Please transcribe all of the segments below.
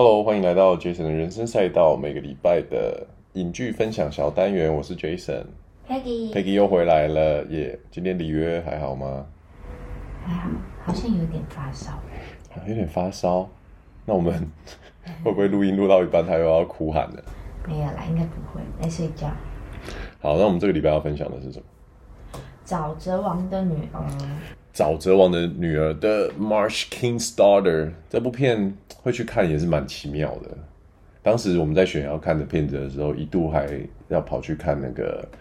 Hello，欢迎来到 Jason 的人生赛道，每个礼拜的影剧分享小单元，我是 Jason，Peggy，Peggy 又回来了耶今天里约还好吗？还好，好像有点发烧。有点发烧，那我们 会不会录音录到一半，他又要哭喊了？没有啦，应该不会，来睡觉。好，那我们这个礼拜要分享的是什么？沼泽王的女儿。沼泽王的女儿的 Marsh King's Daughter 这部片会去看也是蛮奇妙的。当时我们在选要看的片子的时候，一度还要跑去看那个《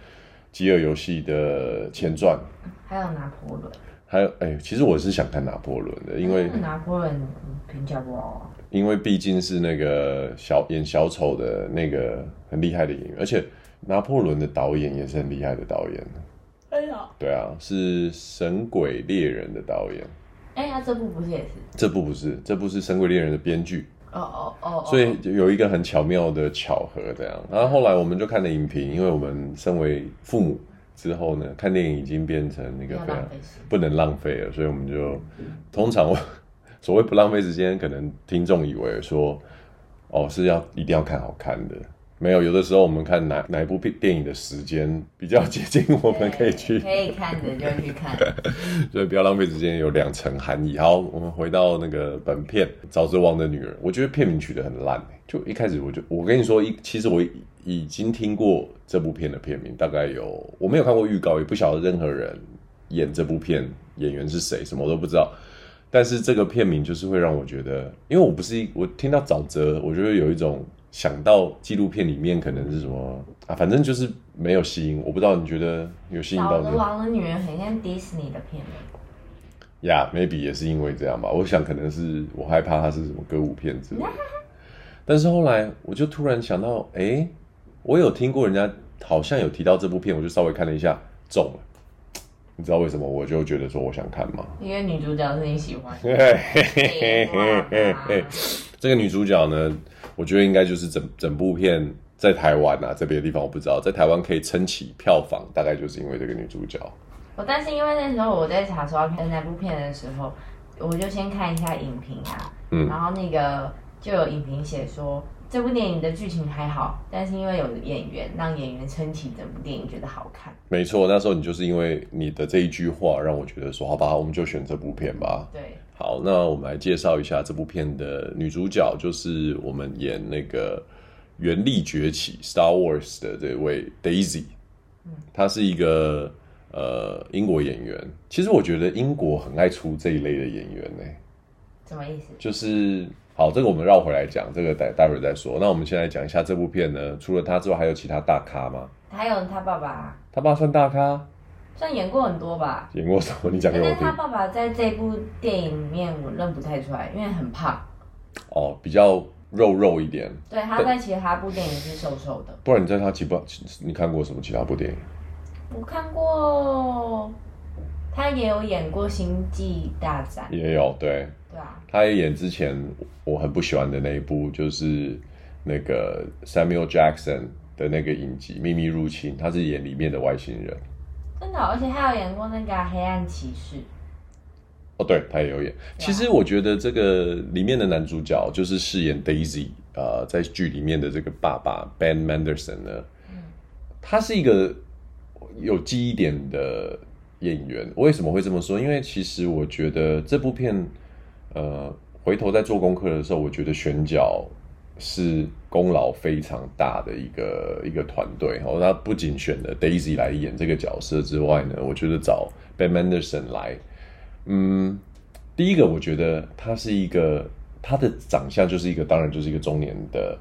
饥饿游戏》的前传，还有拿破仑。还有，哎、欸，其实我是想看拿破仑的，因为拿破仑评价不好。因为毕竟是那个小演小丑的那个很厉害的演员，而且拿破仑的导演也是很厉害的导演。哎呀，对啊，是《神鬼猎人》的导演。哎呀，这部不是也是？这部不是，这部是《神鬼猎人》的编剧。哦哦哦。所以有一个很巧妙的巧合，这样。然后后来我们就看了影评，因为我们身为父母。之后呢，看电影已经变成那个非常不能浪费了，所以我们就通常所谓不浪费时间，可能听众以为说哦是要一定要看好看的，没有，有的时候我们看哪哪一部片电影的时间比较接近，我们可以去可以看的就去看，所以不要浪费时间，有两层含义。好，我们回到那个本片《沼泽王的女儿》，我觉得片名取得很烂，就一开始我就我跟你说一，其实我。已经听过这部片的片名，大概有我没有看过预告，也不晓得任何人演这部片演员是谁，什么我都不知道。但是这个片名就是会让我觉得，因为我不是一我听到沼泽，我就会有一种想到纪录片里面可能是什么啊，反正就是没有吸引。我不知道你觉得有吸引到你？沼泽王的女人很像迪士尼的片名。呀、yeah，maybe 也是因为这样吧。我想可能是我害怕它是什么歌舞片之类的。但是后来我就突然想到，哎、欸。我有听过人家好像有提到这部片，我就稍微看了一下，中了。你知道为什么？我就觉得说我想看吗？因为女主角是你喜欢的。这个女主角呢，我觉得应该就是整整部片在台湾啊，这边的地方我不知道，在台湾可以撑起票房，大概就是因为这个女主角。我但是因为那时候我在查说要看那部片的时候，我就先看一下影评啊，嗯，然后那个就有影评写说。这部电影的剧情还好，但是因为有演员，让演员撑起整部电影，觉得好看。没错，那时候你就是因为你的这一句话，让我觉得说，好吧，我们就选这部片吧。对，好，那我们来介绍一下这部片的女主角，就是我们演那个《原力崛起》（Star Wars） 的这位 Daisy。嗯，她是一个呃英国演员。其实我觉得英国很爱出这一类的演员呢。什么意思？就是。好，这个我们绕回来讲，这个待待会儿再说。那我们先来讲一下这部片呢，除了她之外，还有其他大咖吗？还有她爸爸。他爸算大咖？算演过很多吧。演过什么？你讲给我听。但是他爸爸在这部电影里面，我认不太出来，因为很胖。哦，比较肉肉一点。对，他在其他部电影是瘦瘦的。不然你在他其他，你看过什么其他部电影？我看过，他也有演过《星际大战》。也有，对。对啊。他也演之前我很不喜欢的那一部，就是那个 Samuel Jackson 的那个影集《秘密入侵》，他是演里面的外星人。真的，而且他有演过那个《黑暗骑士》。哦，对，他也有演。其实我觉得这个里面的男主角就是饰演 Daisy，呃，在剧里面的这个爸爸 Ben Mendelsohn 呢，嗯，他是一个有记忆点的演员。为什么会这么说？因为其实我觉得这部片。呃，回头在做功课的时候，我觉得选角是功劳非常大的一个一个团队。哦，他不仅选了 Daisy 来演这个角色之外呢，我觉得找 Ben Mendelsohn 来，嗯，第一个我觉得他是一个他的长相就是一个，当然就是一个中年的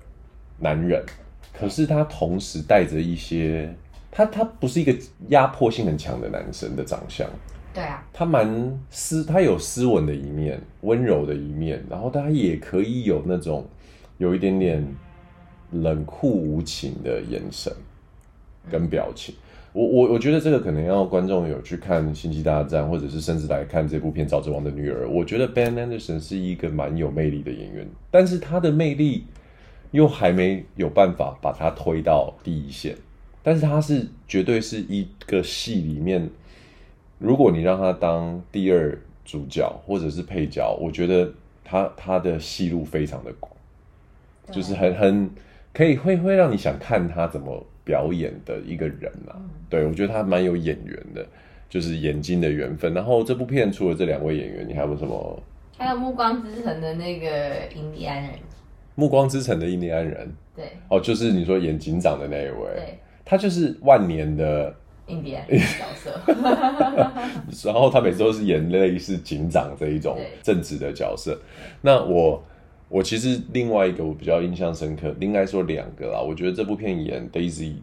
男人，可是他同时带着一些，他他不是一个压迫性很强的男生的长相。对啊，他蛮斯，他有斯文的一面，温柔的一面，然后他也可以有那种有一点点冷酷无情的眼神跟表情。我我我觉得这个可能要观众有去看《星际大战》，或者是甚至来看这部片《沼泽王的女儿》。我觉得 Ben Anderson 是一个蛮有魅力的演员，但是他的魅力又还没有办法把他推到第一线。但是他是绝对是一个戏里面。如果你让他当第二主角或者是配角，我觉得他他的戏路非常的广，就是很很可以会会让你想看他怎么表演的一个人啊。嗯、对，我觉得他蛮有演员的，就是眼睛的缘分。然后这部片除了这两位演员，你还有什么？还有《暮光之城》的那个印第安人。《暮光之城》的印第安人。对。哦，就是你说演警长的那一位。对。他就是万年的。印第安人 角色，然后他每次都是演类似警长这一种正直的角色。那我我其实另外一个我比较印象深刻，应该说两个啦。我觉得这部片演 Daisy，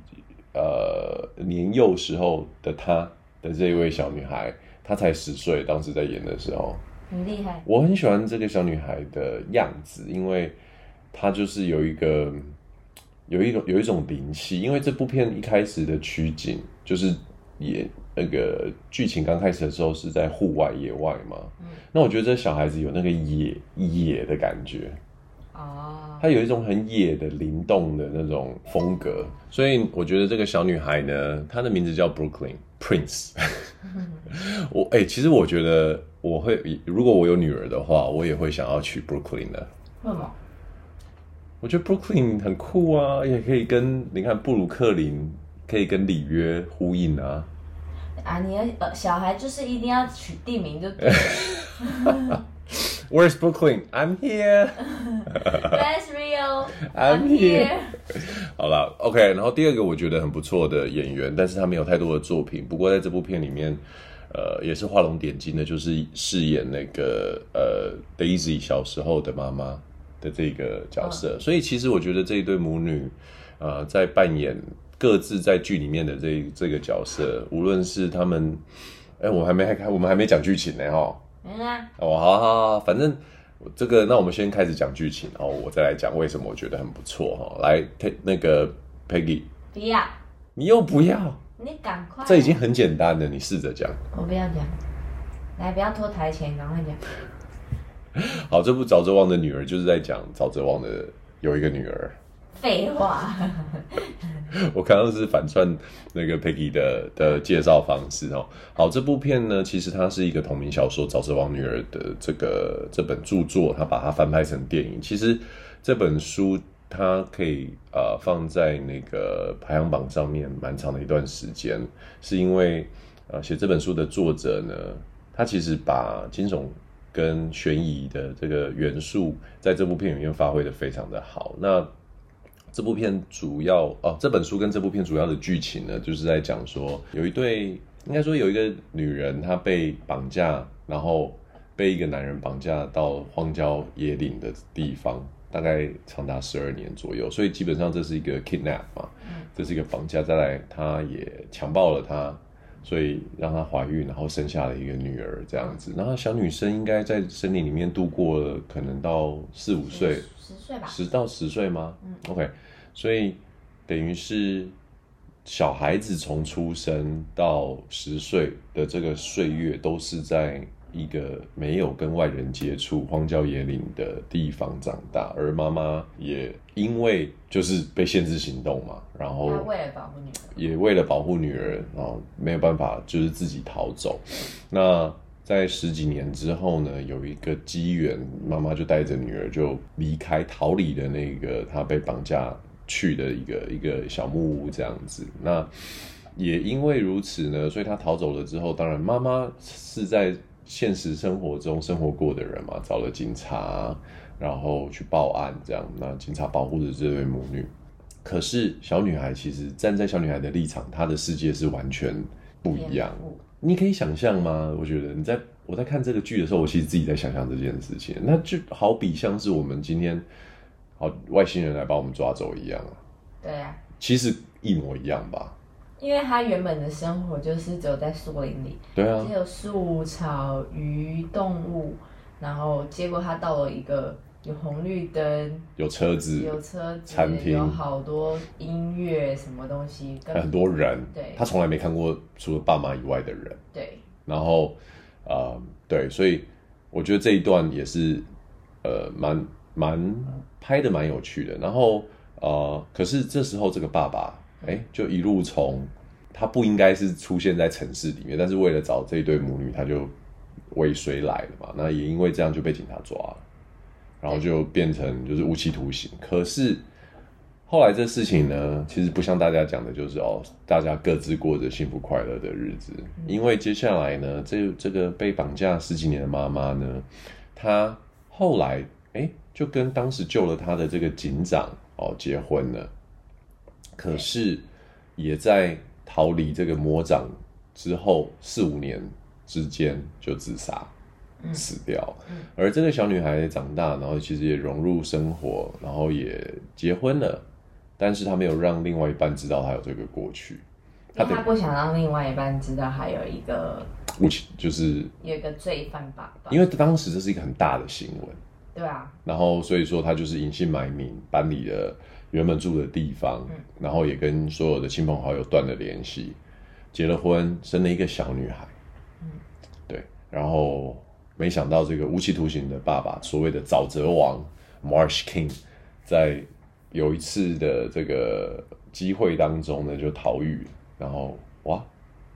呃，年幼时候的她的这一位小女孩，她才十岁，当时在演的时候很厉害。我很喜欢这个小女孩的样子，因为她就是有一个。有一种有一种灵气，因为这部片一开始的取景就是也那个剧情刚开始的时候是在户外野外嘛，嗯，那我觉得这小孩子有那个野野的感觉，哦，他有一种很野的灵动的那种风格，所以我觉得这个小女孩呢，她的名字叫 Brooklyn Prince，我哎、欸，其实我觉得我会如果我有女儿的话，我也会想要娶 Brooklyn 的，为什么？我觉得 Brooklyn 很酷啊，也可以跟你看布鲁克林可以跟里约呼应啊。啊，你的小孩就是一定要取地名就对了。Where's Brooklyn? I'm here. That's real. I'm here. 好了，OK。然后第二个我觉得很不错的演员，但是他没有太多的作品。不过在这部片里面，呃，也是画龙点睛的，就是饰演那个呃 Daisy 小时候的妈妈。的这个角色，所以其实我觉得这一对母女，呃，在扮演各自在剧里面的这这个角色，无论是他们，哎，我还没开，我们还没讲剧情呢，哈。嗯啊。哦，好好好，反正这个，那我们先开始讲剧情，然后我再来讲为什么我觉得很不错哈。来，那个 Peggy，不要，你又不要，你赶快，这已经很简单了，你试着讲。我不要讲，来，不要拖台前，赶快讲。好，这部沼泽王的女儿就是在讲沼泽王的有一个女儿。废话，我刚刚是反串那个 Peggy 的的介绍方式哦。好，这部片呢，其实它是一个同名小说《沼泽王女儿》的这个这本著作，它把它翻拍成电影。其实这本书它可以呃放在那个排行榜上面蛮长的一段时间，是因为呃写这本书的作者呢，他其实把惊悚。跟悬疑的这个元素，在这部片里面发挥得非常的好。那这部片主要哦，这本书跟这部片主要的剧情呢，就是在讲说，有一对，应该说有一个女人，她被绑架，然后被一个男人绑架到荒郊野岭的地方，大概长达十二年左右。所以基本上这是一个 kidnap 嘛，这是一个绑架。再来，他也强暴了她。所以让她怀孕，然后生下了一个女儿，这样子。然后小女生应该在森林里面度过了，可能到四五岁，岁吧，十到十岁吗？嗯，OK。所以等于是小孩子从出生到十岁的这个岁月，都是在。一个没有跟外人接触、荒郊野岭的地方长大，而妈妈也因为就是被限制行动嘛，然后为了保护女儿，也为了保护女儿，然后没有办法就是自己逃走。那在十几年之后呢，有一个机缘，妈妈就带着女儿就离开，逃离了那个她被绑架去的一个一个小木屋这样子。那也因为如此呢，所以她逃走了之后，当然妈妈是在。现实生活中生活过的人嘛，找了警察，然后去报案，这样，那警察保护着这对母女。可是小女孩其实站在小女孩的立场，她的世界是完全不一样。你可以想象吗？我觉得你在我在看这个剧的时候，我其实自己在想象这件事情，那就好比像是我们今天好外星人来把我们抓走一样啊。对啊，其实一模一样吧。因为他原本的生活就是只有在树林里，对啊，只有树、草、鱼、动物，然后结果他到了一个有红绿灯、有车子、有车子、餐厅，有好多音乐什么东西，很多人，对，他从来没看过除了爸妈以外的人，对，然后，呃，对，所以我觉得这一段也是，呃，蛮蛮拍的蛮有趣的，然后，呃，可是这时候这个爸爸。哎，就一路从他不应该是出现在城市里面，但是为了找这一对母女，他就尾随来了嘛。那也因为这样就被警察抓了。然后就变成就是无期徒刑。可是后来这事情呢，其实不像大家讲的，就是哦，大家各自过着幸福快乐的日子。因为接下来呢，这这个被绑架十几年的妈妈呢，她后来哎，就跟当时救了她的这个警长哦结婚了，可是也在逃离这个魔掌之后四五年之间就自杀。死掉，而这个小女孩长大，然后其实也融入生活，然后也结婚了，但是她没有让另外一半知道她有这个过去，她不想让另外一半知道还有一个，就是有一个罪犯爸爸，因为当时这是一个很大的新闻，对啊，然后所以说她就是隐姓埋名搬离了原本住的地方，然后也跟所有的亲朋好友断了联系，结了婚，生了一个小女孩，对，然后。没想到这个无期徒刑的爸爸，所谓的沼泽王 Marsh King，在有一次的这个机会当中呢，就逃狱，然后哇，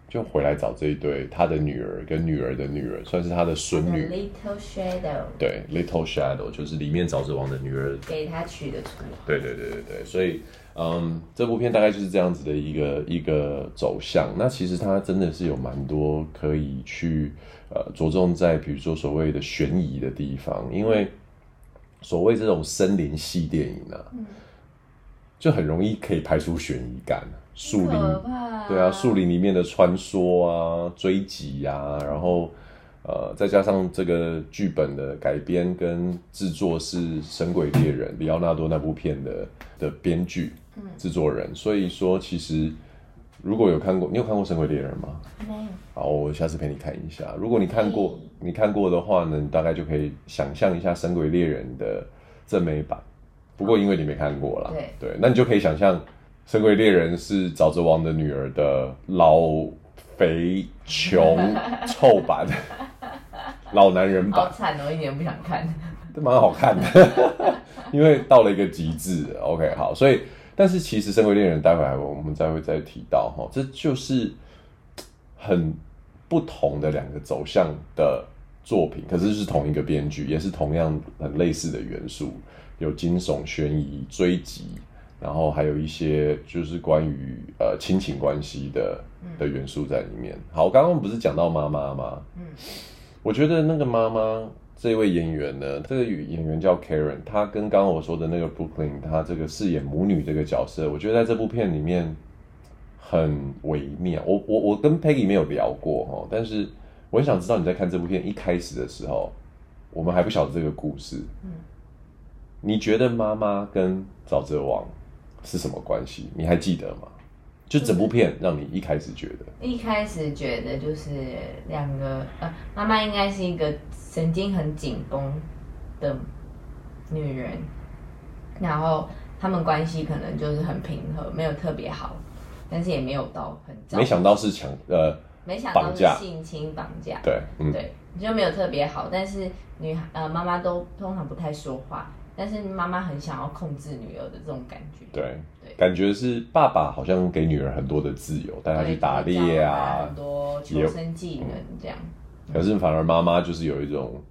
就回来找这一对他的女儿跟女儿的女儿，算是他的孙女。Little Shadow。对，Little Shadow 就是里面沼泽王的女儿给他取的绰号。对对对对对，所以嗯，这部片大概就是这样子的一个一个走向。那其实它真的是有蛮多可以去。呃，着重在比如说所谓的悬疑的地方，因为所谓这种森林系电影呢、啊，嗯、就很容易可以拍出悬疑感。树林，对啊，树林里面的穿梭啊、追击啊，然后呃，再加上这个剧本的改编跟制作是《神鬼猎人》里奥纳多那部片的的编剧、制作人，所以说其实。如果有看过，你有看过《神鬼猎人》吗？没有。好，我下次陪你看一下。如果你看过，你看过的话呢，你大概就可以想象一下《神鬼猎人》的正美版。不过因为你没看过啦，对对，那你就可以想象《神鬼猎人》是沼泽王的女儿的老肥穷臭版，老男人版。好惨哦，一点不想看。这蛮好看的，因为到了一个极致。OK，好，所以。但是其实《身为恋人》待会还我们再会再提到哈，这就是很不同的两个走向的作品，可是是同一个编剧，也是同样很类似的元素，有惊悚、悬疑、追击，然后还有一些就是关于呃亲情关系的的元素在里面。好，我刚刚不是讲到妈妈吗？嗯，我觉得那个妈妈。这位演员呢，这个演员叫 Karen，她跟刚刚我说的那个 Brooklyn，她这个饰演母女这个角色，我觉得在这部片里面很微妙。我我我跟 Peggy 没有聊过哈，但是我很想知道你在看这部片一开始的时候，我们还不晓得这个故事。嗯，你觉得妈妈跟沼泽王是什么关系？你还记得吗？就整部片让你一开始觉得，一开始觉得就是两个呃，妈妈应该是一个神经很紧绷的女人，然后他们关系可能就是很平和，没有特别好，但是也没有到很。没想到是强呃，没想到是性侵绑架，对，嗯、对，就没有特别好，但是女孩呃妈妈都通常不太说话。但是妈妈很想要控制女儿的这种感觉，对，对感觉是爸爸好像给女儿很多的自由，带她去打猎啊，很多求生技能这样。嗯、可是反而妈妈就是有一种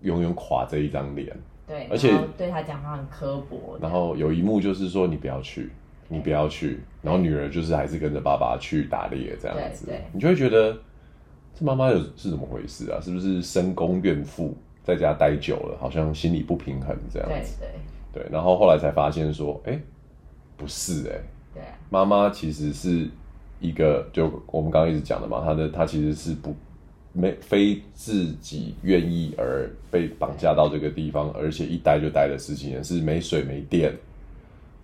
永远垮着一张脸，对，而且对她讲话很刻薄。然后有一幕就是说你不要去，你不要去，然后女儿就是还是跟着爸爸去打猎这样子，对，对你就会觉得这妈妈有是怎么回事啊？是不是深宫怨妇？在家待久了，好像心理不平衡这样子。对对对，然后后来才发现说，哎、欸，不是哎、欸，对，妈妈其实是一个，就我们刚刚一直讲的嘛，她的她其实是不没非自己愿意而被绑架到这个地方，而且一待就待了十几年，是没水没电，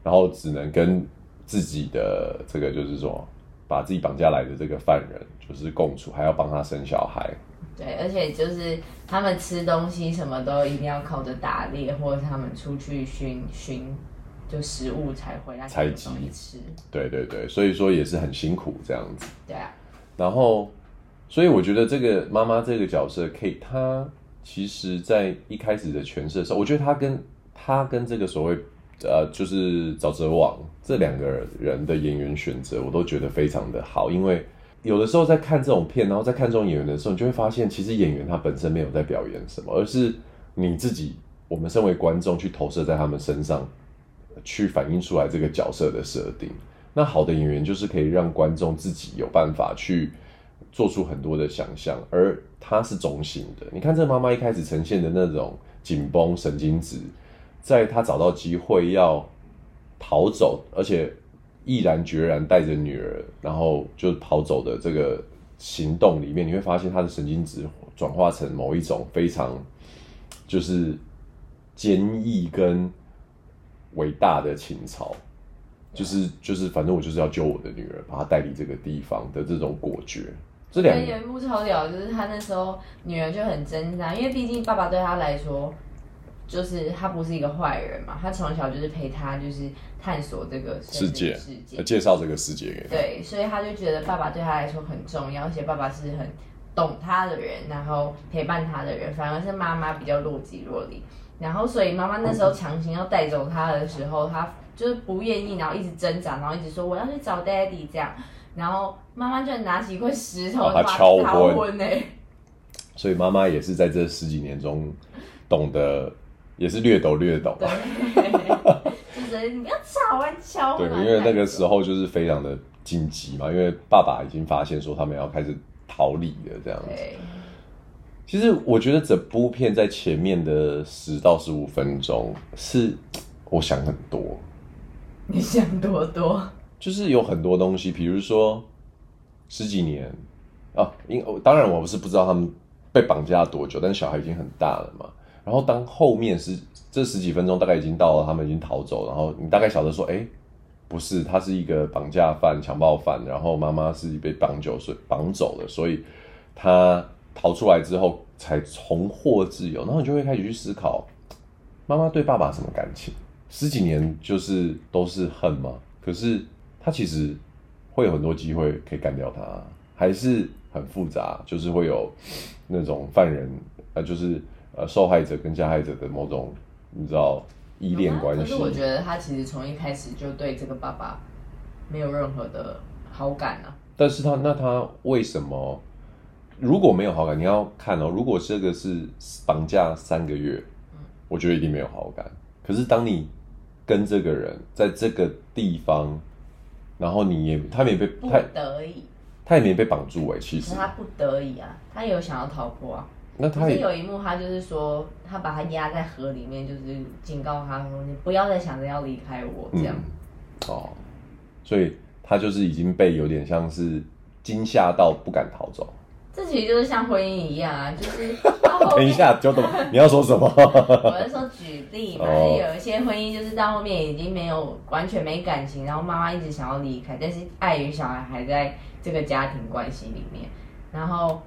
然后只能跟自己的这个就是说把自己绑架来的这个犯人就是共处，还要帮他生小孩。对，而且就是他们吃东西什么都一定要靠着打猎，或者他们出去寻寻就食物才回来采集吃。对对对，所以说也是很辛苦这样子。对啊。然后，所以我觉得这个妈妈这个角色，Kate，她其实在一开始的诠释的时候，我觉得她跟她跟这个所谓呃，就是沼泽王这两个人的演员选择，我都觉得非常的好，因为。有的时候在看这种片，然后在看这种演员的时候，你就会发现，其实演员他本身没有在表演什么，而是你自己我们身为观众去投射在他们身上，去反映出来这个角色的设定。那好的演员就是可以让观众自己有办法去做出很多的想象，而他是中性的。你看这个妈妈一开始呈现的那种紧绷、神经质，在她找到机会要逃走，而且毅然决然带着女儿，然后就跑走的这个行动里面，你会发现他的神经质转化成某一种非常就是坚毅跟伟大的情操。就是就是，反正我就是要救我的女儿，把她带离这个地方的这种果决。这两个有一幕超屌，就是他那时候女儿就很挣扎，因为毕竟爸爸对他来说，就是他不是一个坏人嘛，他从小就是陪他就是探索这个世界，世界介绍这个世界给他。对，所以他就觉得爸爸对他来说很重要，而且爸爸是很懂他的人，然后陪伴他的人，反而是妈妈比较若即若离。然后所以妈妈那时候强行要带走他的时候，他。就是不愿意，然后一直挣扎，然后一直说我要去找 daddy 这样，然后妈妈就拿起一块石头把他敲昏呢。所以妈妈也是在这十几年中懂得，也是略懂略懂。对，就是你要吵完敲。对，因为那个时候就是非常的紧急嘛，因为爸爸已经发现说他们要开始逃离了这样子。对其实我觉得这部片在前面的十到十五分钟是我想很多。你想多多，就是有很多东西，比如说十几年啊，因当然我不是不知道他们被绑架多久，但是小孩已经很大了嘛。然后当后面是这十几分钟，大概已经到了，他们已经逃走，然后你大概晓得说，哎，不是，他是一个绑架犯、强暴犯，然后妈妈是被绑走，所以绑走了，所以他逃出来之后才重获自由，然后你就会开始去思考，妈妈对爸爸什么感情？十几年就是都是恨吗？可是他其实会有很多机会可以干掉他，还是很复杂，就是会有那种犯人，呃，就是呃受害者跟加害者的某种你知道依恋关系。可是我觉得他其实从一开始就对这个爸爸没有任何的好感啊。但是他那他为什么如果没有好感？你要看哦，如果这个是绑架三个月，我觉得一定没有好感。可是当你跟这个人在这个地方，然后你也他也没被不得已，他也没被绑住哎、欸，其实他不得已啊，他有想要逃脱啊。那他也有一幕，他就是说，他把他压在河里面，就是警告他说：“你不要再想着要离开我。”这样、嗯、哦，所以他就是已经被有点像是惊吓到不敢逃走。这其实就是像婚姻一样啊，就是 等一下，就懂你要说什么？我是说举例嘛，哦、有一些婚姻就是到后面已经没有完全没感情，然后妈妈一直想要离开，但是碍于小孩还在这个家庭关系里面，然后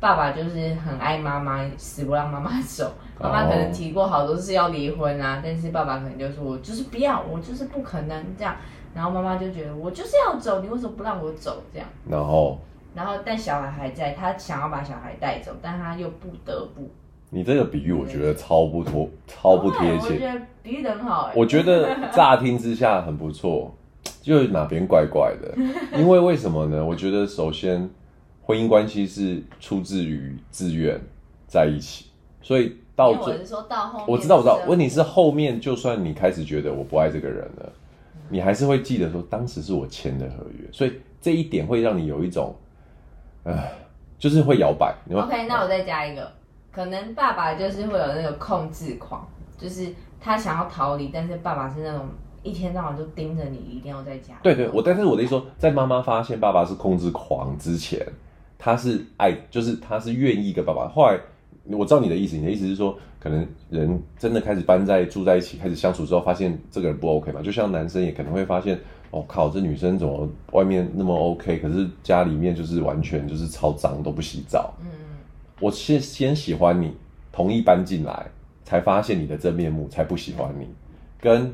爸爸就是很爱妈妈，死不让妈妈走。妈妈可能提过好多次要离婚啊，但是爸爸可能就说我就是不要，我就是不可能这样。然后妈妈就觉得我就是要走，你为什么不让我走？这样。然后。然后，但小孩还在，他想要把小孩带走，但他又不得不。你这个比喻，我觉得超不妥，超不贴切。我觉得比喻得很好。我觉得乍听之下很不错，就哪边怪怪的。因为为什么呢？我觉得首先，婚姻关系是出自于自愿在一起，所以到最，我是说到后面，我知道，我知道。问题是后面，就算你开始觉得我不爱这个人了，你还是会记得说当时是我签的合约，所以这一点会让你有一种。唉，就是会摇摆。OK，那我再加一个，可能爸爸就是会有那个控制狂，就是他想要逃离，但是爸爸是那种一天到晚就盯着你，一定要在家。对对，我但是我的意思说，在妈妈发现爸爸是控制狂之前，他是爱，就是他是愿意跟爸爸。后来我知道你的意思，你的意思是说，可能人真的开始搬在住在一起，开始相处之后，发现这个人不 OK 嘛？就像男生也可能会发现。我、靠，这女生怎么外面那么 OK，可是家里面就是完全就是超脏，都不洗澡。嗯，我先先喜欢你，同意搬进来，才发现你的真面目，才不喜欢你。跟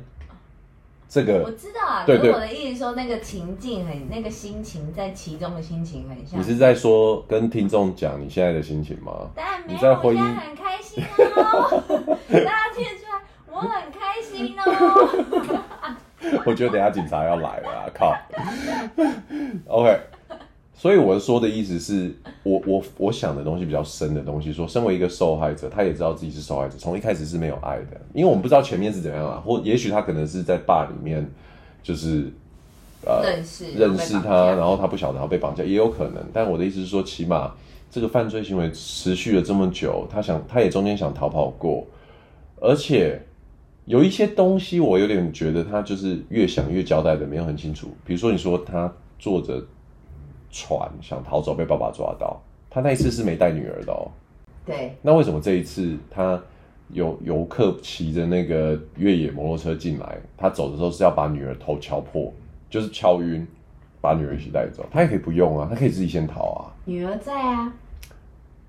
这个我知道啊，对对，我的意思说那个情境很，那个心情在其中的心情很像。你是在说跟听众讲你现在的心情吗？当然没有，你在婚姻我现在很开心哦，大家听出来，我很开心哦。我觉得等下警察要来了啊！靠，OK。所以我说的意思是，我我我想的东西比较深的东西，说身为一个受害者，他也知道自己是受害者，从一开始是没有爱的，因为我们不知道前面是怎样啊，或也许他可能是在坝里面就是呃认识认识他，然后他不晓得然后被绑架，也有可能。但我的意思是说，起码这个犯罪行为持续了这么久，他想他也中间想逃跑过，而且有一些东西我有点觉得他就是越想越交代的没有很清楚，比如说你说他坐着。船想逃走被爸爸抓到，他那一次是没带女儿的哦。对。那为什么这一次他有游客骑着那个越野摩托车进来，他走的时候是要把女儿头敲破，就是敲晕，把女儿一起带走。他也可以不用啊，他可以自己先逃啊。女儿在啊。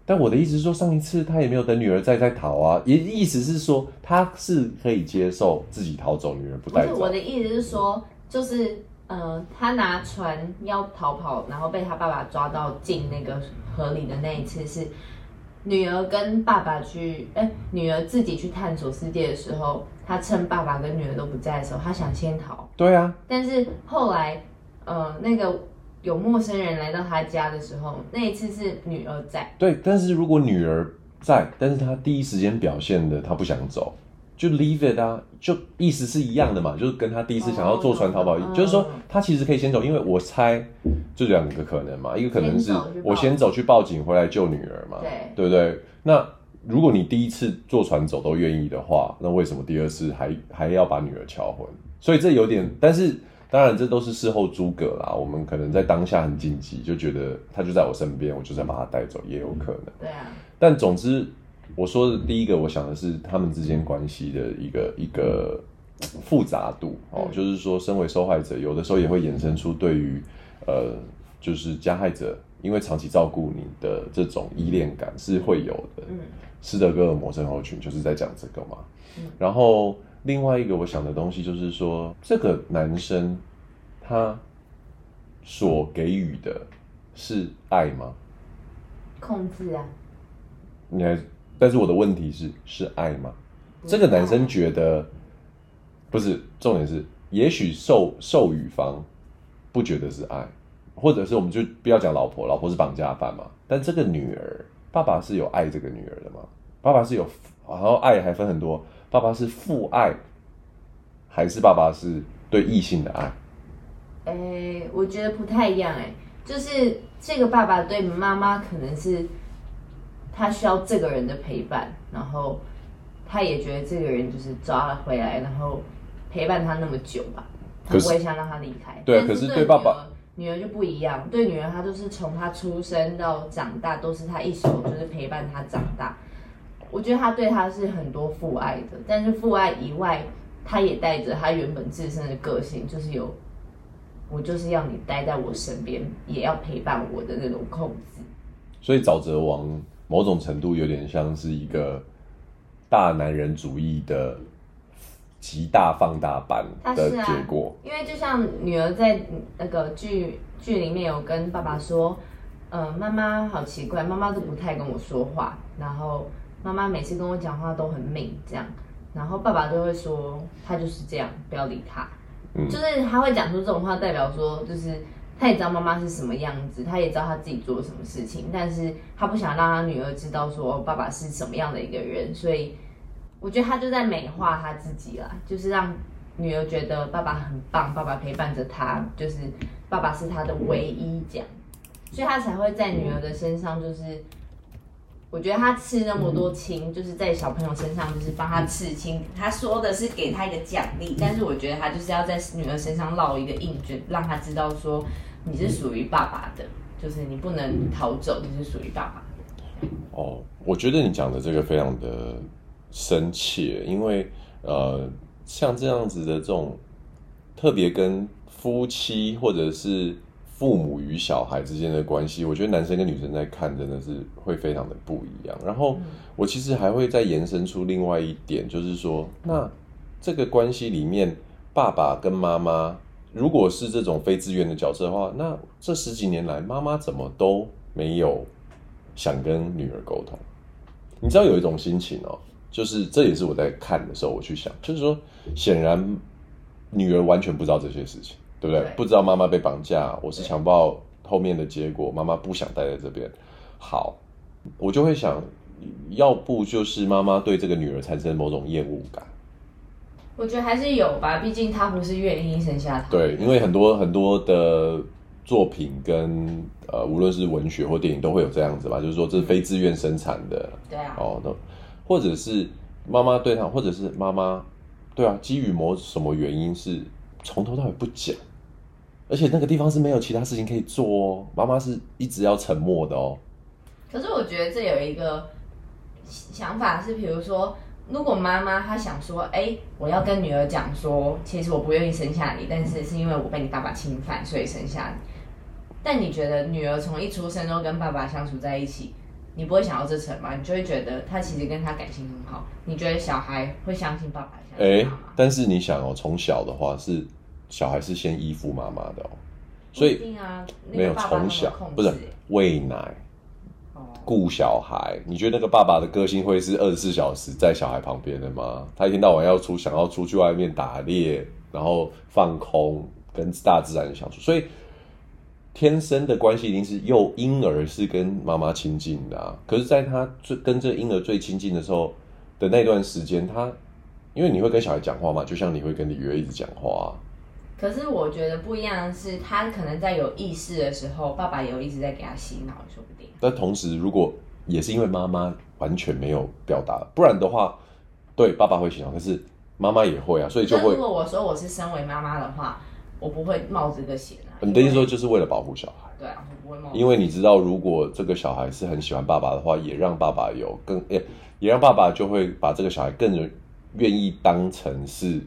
但我的意思是说，上一次他也没有等女儿在再逃啊，也意思是说他是可以接受自己逃走，女儿不带走。不是，我的意思是说，就是。呃，他拿船要逃跑，然后被他爸爸抓到进那个河里的那一次是女儿跟爸爸去，哎，女儿自己去探索世界的时候，他趁爸爸跟女儿都不在的时候，他想先逃。对啊。但是后来，呃，那个有陌生人来到他家的时候，那一次是女儿在。对，但是如果女儿在，但是他第一时间表现的他不想走。就 leave it 啊，就意思是一样的嘛，就是跟他第一次想要坐船逃跑，就是说他其实可以先走，因为我猜就两个可能嘛，一个可能是我先走去报警回来救女儿嘛，对，对不对？那如果你第一次坐船走都愿意的话，那为什么第二次还还要把女儿敲昏？所以这有点，但是当然这都是事后诸葛啦，我们可能在当下很紧急，就觉得他就在我身边，我就再把他带走，也有可能。对啊，但总之。我说的第一个，我想的是他们之间关系的一个一个复杂度哦，就是说，身为受害者，有的时候也会衍生出对于呃，就是加害者，因为长期照顾你的这种依恋感是会有的。嗯，斯德哥尔摩症候群就是在讲这个嘛。然后另外一个我想的东西就是说，这个男生他所给予的是爱吗？控制啊。你还？但是我的问题是，是爱吗？这个男生觉得不是，重点是，也许受受予方不觉得是爱，或者是我们就不要讲老婆，老婆是绑架犯嘛。但这个女儿，爸爸是有爱这个女儿的吗？爸爸是有，然后爱还分很多，爸爸是父爱，还是爸爸是对异性的爱？诶、我觉得不太一样诶，就是这个爸爸对妈妈可能是。他需要这个人的陪伴，然后他也觉得这个人就是抓了回来，然后陪伴他那么久吧，他不会想让他离开。对，可是对爸爸，女儿就不一样。对女儿，她就是从她出生到长大，都是她一手就是陪伴她长大。我觉得他对她是很多父爱的，但是父爱以外，他也带着他原本自身的个性，就是有我就是要你待在我身边，也要陪伴我的那种控制。所以沼泽王。某种程度有点像是一个大男人主义的极大放大版的结果。啊，因为就像女儿在那个剧剧里面有跟爸爸说：“嗯、呃，妈妈好奇怪，妈妈都不太跟我说话，然后妈妈每次跟我讲话都很命这样，然后爸爸就会说他就是这样，不要理他。嗯，就是他会讲出这种话，代表说就是。”他也知道妈妈是什么样子，他也知道他自己做了什么事情，但是他不想让他女儿知道说爸爸是什么样的一个人，所以我觉得他就在美化他自己啦，就是让女儿觉得爸爸很棒，爸爸陪伴着他，就是爸爸是他的唯一这样，所以他才会在女儿的身上，就是我觉得他刺那么多青，就是在小朋友身上就是帮他刺青，他说的是给他一个奖励，但是我觉得他就是要在女儿身上烙一个印就，让他知道说。你是属于爸爸的，就是你不能逃走，你是属于爸爸的。哦，我觉得你讲的这个非常的深切，因为呃，像这样子的这种特别跟夫妻或者是父母与小孩之间的关系，我觉得男生跟女生在看真的是会非常的不一样。然后我其实还会再延伸出另外一点，就是说，那这个关系里面，爸爸跟妈妈。如果是这种非自愿的角色的话，那这十几年来，妈妈怎么都没有想跟女儿沟通？你知道有一种心情哦，就是这也是我在看的时候我去想，就是说，显然女儿完全不知道这些事情，对不对？对，不知道妈妈被绑架，我是强暴后面的结果，妈妈不想待在这边，好，我就会想，要不就是妈妈对这个女儿产生某种厌恶感。我觉得还是有吧，毕竟她不是愿意生下她。对，因为很多很多的作品跟呃，无论是文学或电影都会有这样子吧，就是说这是非自愿生产的。对啊。哦，那或者是妈妈对她，或者是妈妈，对啊，基于某什么原因是从头到尾不讲，而且那个地方是没有其他事情可以做哦，妈妈是一直要沉默的哦。可是我觉得这有一个想法是，比如说。如果妈妈她想说，哎、我要跟女儿讲说，其实我不愿意生下你，但是是因为我被你爸爸侵犯，所以生下你。但你觉得女儿从一出生都跟爸爸相处在一起，你不会想要这层吗？你就会觉得她其实跟他感情很好。你觉得小孩会相信爸爸？哎、欸，但是你想哦，从小的话是小孩是先依附妈妈的哦，所以、啊那个、没有从小不是喂奶。顾小孩，你觉得那个爸爸的个性会是二十四小时在小孩旁边的吗？他一天到晚要出，想要出去外面打猎，然后放空，跟大自然相处，所以天生的关系一定是幼婴儿是跟妈妈亲近的啊。可是，在他最跟这婴儿最亲近的时候的那段时间，他因为你会跟小孩讲话嘛，就像你会跟你鱼儿一直讲话啊。可是我觉得不一样的是，他可能在有意识的时候，爸爸也有一直在给他洗脑，说不定。但同时，如果也是因为妈妈完全没有表达，不然的话，对爸爸会洗脑，可是妈妈也会啊，所以就会。如果我说我是身为妈妈的话，我不会冒这个险啊。你的意思说就是为了保护小孩？对啊，我不会冒。因为你知道，如果这个小孩是很喜欢爸爸的话，也让爸爸有更也也让爸爸就会把这个小孩更愿意当成是。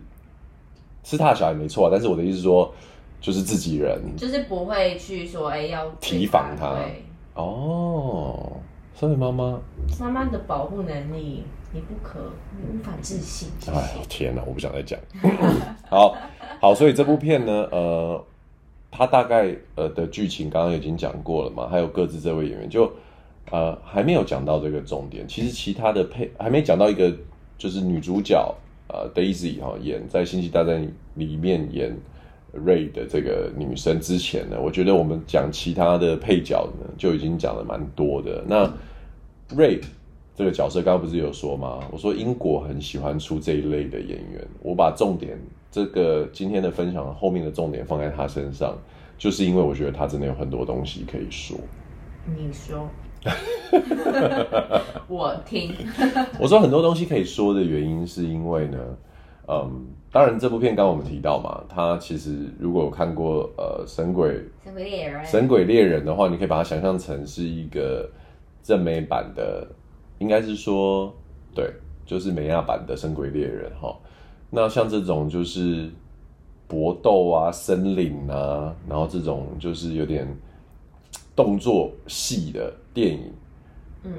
是他的小孩没错，但是我的意思是说，就是自己人，就是不会去说，哎、欸，要提防他。对哦，所以妈妈，妈妈的保护能力，你不可，你无法置信。哎天哪，我不想再讲。好好，所以这部片呢，呃，它大概呃的剧情刚刚已经讲过了嘛，还有各自这位演员，就呃还没有讲到这个重点。其实其他的配还没讲到一个，就是女主角。呃，Daisy 哈演在《星际大战》里面演 Ray 的这个女生之前呢，我觉得我们讲其他的配角呢，就已经讲了蛮多的。那 Ray 这个角色，刚刚不是有说吗？我说英国很喜欢出这一类的演员，我把重点这个今天的分享后面的重点放在他身上，就是因为我觉得他真的有很多东西可以说。你说。我听，我说很多东西可以说的原因，是因为呢，嗯，当然这部片刚刚我们提到嘛，它其实如果有看过呃《神鬼神鬼猎人》《神鬼猎人》的话，你可以把它想象成是一个正美版的，应该是说对，就是美亚版的《神鬼猎人》哈。那像这种就是搏斗啊、森林啊，然后这种就是有点。动作戏的电影，嗯，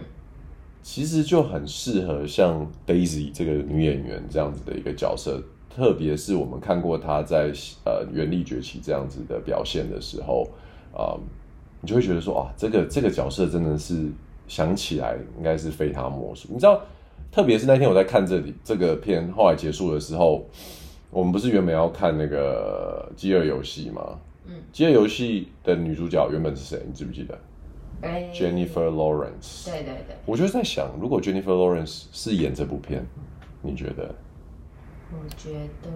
其实就很适合像 Daisy 这个女演员这样子的一个角色，特别是我们看过她在呃《原力崛起》这样子的表现的时候，啊、呃，你就会觉得说啊，这个这个角色真的是想起来应该是非她莫属。你知道，特别是那天我在看这里这个片后来结束的时候，我们不是原本要看那个饥饿游戏吗？饥饿游戏的女主角原本是谁？你记不记得？欸？Jennifer Lawrence。对对对。我就在想，如果 Jennifer Lawrence 是演这部片，你觉得？我觉得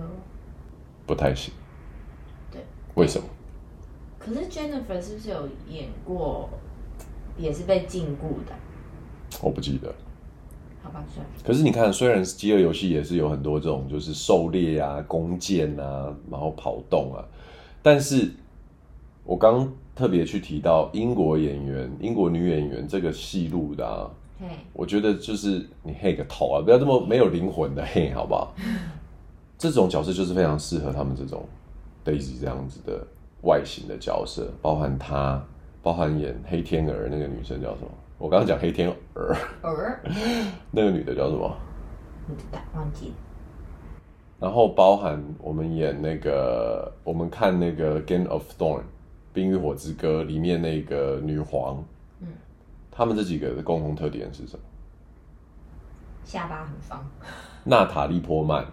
不太行。对。为什么？可是 Jennifer 是不是有演过，也是被禁锢的？我不记得。好吧，算了。可是你看，虽然饥饿游戏也是有很多这种，就是狩猎啊、弓箭啊，然后跑动啊，但是。我刚特别去提到英国演员、英国女演员这个戏路的啊，我觉得就是你黑个头啊，不要这么没有灵魂的黑，好不好？这种角色就是非常适合他们这种 Daisy 这样子的外形的角色，包含她，包含演黑天鹅那个女生叫什么？我刚刚讲黑天鹅，鹅，那个女的叫什么？忘记。然后包含我们演那个，我们看那个《Game of Thrones》。《冰与火之歌》里面那个女皇，嗯，他们这几个的共同特点是什么？下巴很方。娜塔莉波曼，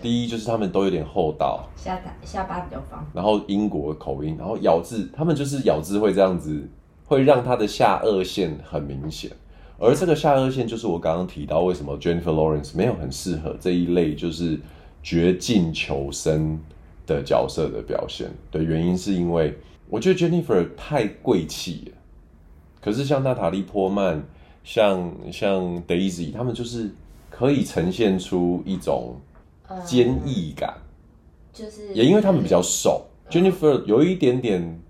第一就是他们都有点厚道，下巴下巴比较方。然后英国口音，然后咬字，他们就是咬字会这样子，会让他的下颚线很明显。而这个下颚线就是我刚刚提到为什么 Jennifer Lawrence 没有很适合这一类就是绝境求生的角色的表现的原因，是因为我觉得 Jennifer 太贵气了。可是像娜塔莉波曼、像像 Daisy，他们就是可以呈现出一种坚毅感，就是也因为他们比较瘦，Jennifer 有一点点，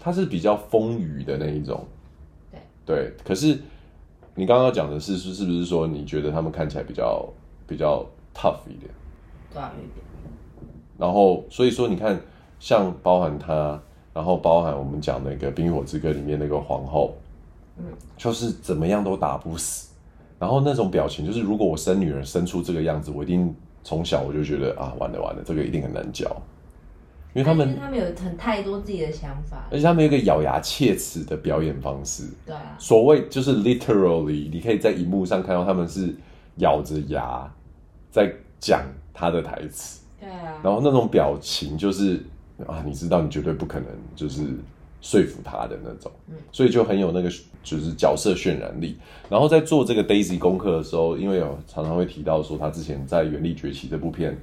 她是比较丰腴的那一种，对对。可是你刚刚讲的是是是不是说你觉得他们看起来比较比较 tough 一点？然后所以说你看，像包含他，然后包含我们讲那个《冰与火之歌》里面那个皇后。嗯，就是怎么样都打不死，然后那种表情，就是如果我生女儿生出这个样子，我一定从小我就觉得啊，完了完了，这个一定很难教，因为他们他们有很太多自己的想法，而且他们有一个咬牙切齿的表演方式。对啊，所谓就是 literally，你可以在荧幕上看到他们是咬着牙在讲他的台词。对啊，然后那种表情就是啊，你知道你绝对不可能就是。说服他的那种，嗯所以就很有那个就是角色渲染力。然后在做这个 Daisy 功课的时候，因为有常常会提到说，他之前在《原力崛起》这部片，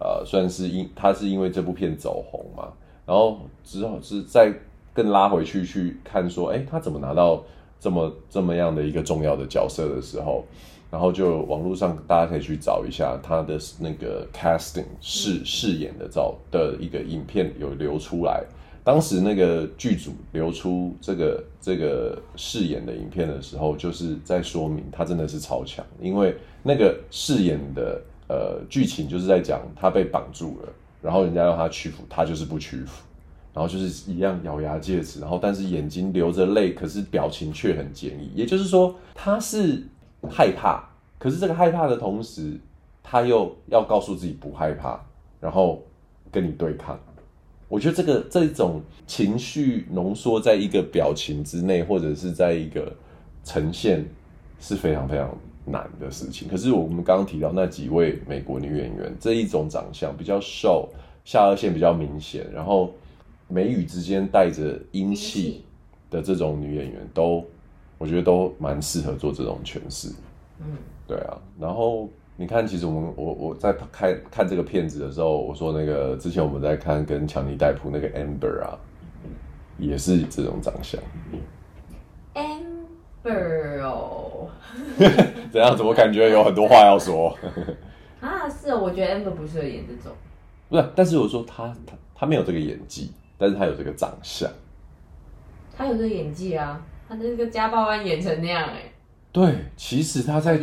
呃，算是因他是因为这部片走红嘛。然后之后是再更拉回去去看说，哎，他怎么拿到这么这么样的一个重要的角色的时候，然后就网络上大家可以去找一下他的那个 casting 试试演的照的一个影片有流出来。当时那个剧组流出这个这个饰演的影片的时候，就是在说明他真的是超强，因为那个饰演的呃剧情就是在讲他被绑住了，然后人家要他屈服，他就是不屈服，然后就是一样咬牙切齿，然后但是眼睛流着泪，可是表情却很坚毅，也就是说他是害怕，可是这个害怕的同时，他又要告诉自己不害怕，然后跟你对抗。我觉得这个这种情绪浓缩在一个表情之内，或者是在一个呈现，是非常非常难的事情。可是我们刚刚提到那几位美国女演员，这一种长相比较瘦，下颚线比较明显，然后眉宇之间带着英气的这种女演员，都我觉得都蛮适合做这种诠释。嗯，对啊，然后。你看，其实我们我我在看看这个片子的时候，我说那个之前我们在看跟强尼戴普那个 Amber 啊，也是这种长相。Amber 哦，怎样？怎么感觉有很多话要说？啊，是哦，我觉得 Amber 不适合演这种。不是，但是我说他他他没有这个演技，但是他有这个长相。他有这个演技啊，他这个家暴案演成那样哎、欸。对，其实他在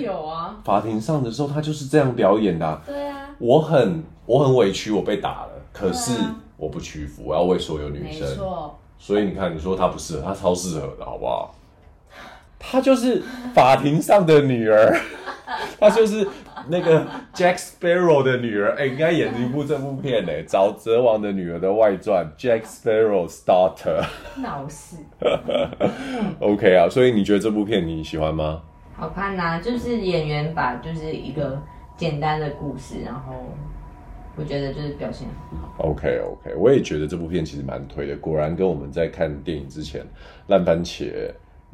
法庭上的时候，他就是这样表演的。对啊，我很我很委屈，我被打了，可是我不屈服，我要为所有女生。没错。所以你看，你说他不适合，他超适合的，好不好？他就是法庭上的女儿，他就是那个 Jack Sparrow 的女儿。哎，应该演一部这部片呢，《沼泽王的女儿》的外传，Jack Sparrow's Daughter。闹事。OK 啊，所以你觉得这部片你喜欢吗？好看呐、啊，就是演员把就是一个简单的故事，然后我觉得就是表现很好。OK OK，我也觉得这部片其实蛮推的。果然跟我们在看电影之前烂番茄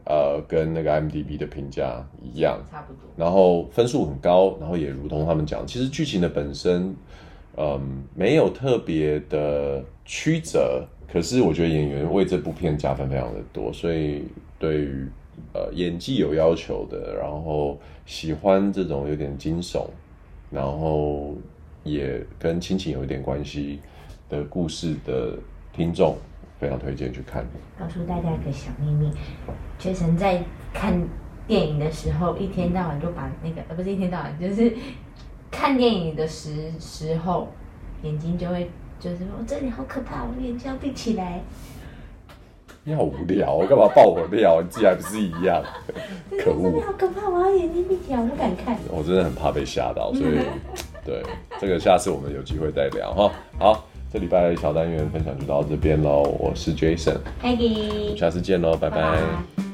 呃跟那个 IMDB 的评价一样，差不多。然后分数很高，然后也如同他们讲，其实剧情的本身嗯没有特别的曲折。可是我觉得演员为这部片加分非常的多，所以对于呃演技有要求的，然后喜欢这种有点惊悚，然后也跟亲情有一点关系的故事的听众，非常推荐去看。告诉大家一个小秘密，Jason 在看电影的时候，一天到晚就把那个呃不是一天到晚，就是看电影的时时候，眼睛就会。就是我这里好可怕，我眼睛要闭起来。你好无聊，我干嘛爆我料？你自己还不是一样？可恶！这里好可怕，我要眼睛闭起来，我不敢看。我真的很怕被吓到，所以 对这个下次我们有机会再聊哈。好，这礼拜的小单元分享就到这边喽。我是 Jason，Peggy，下次见喽，拜拜。拜拜。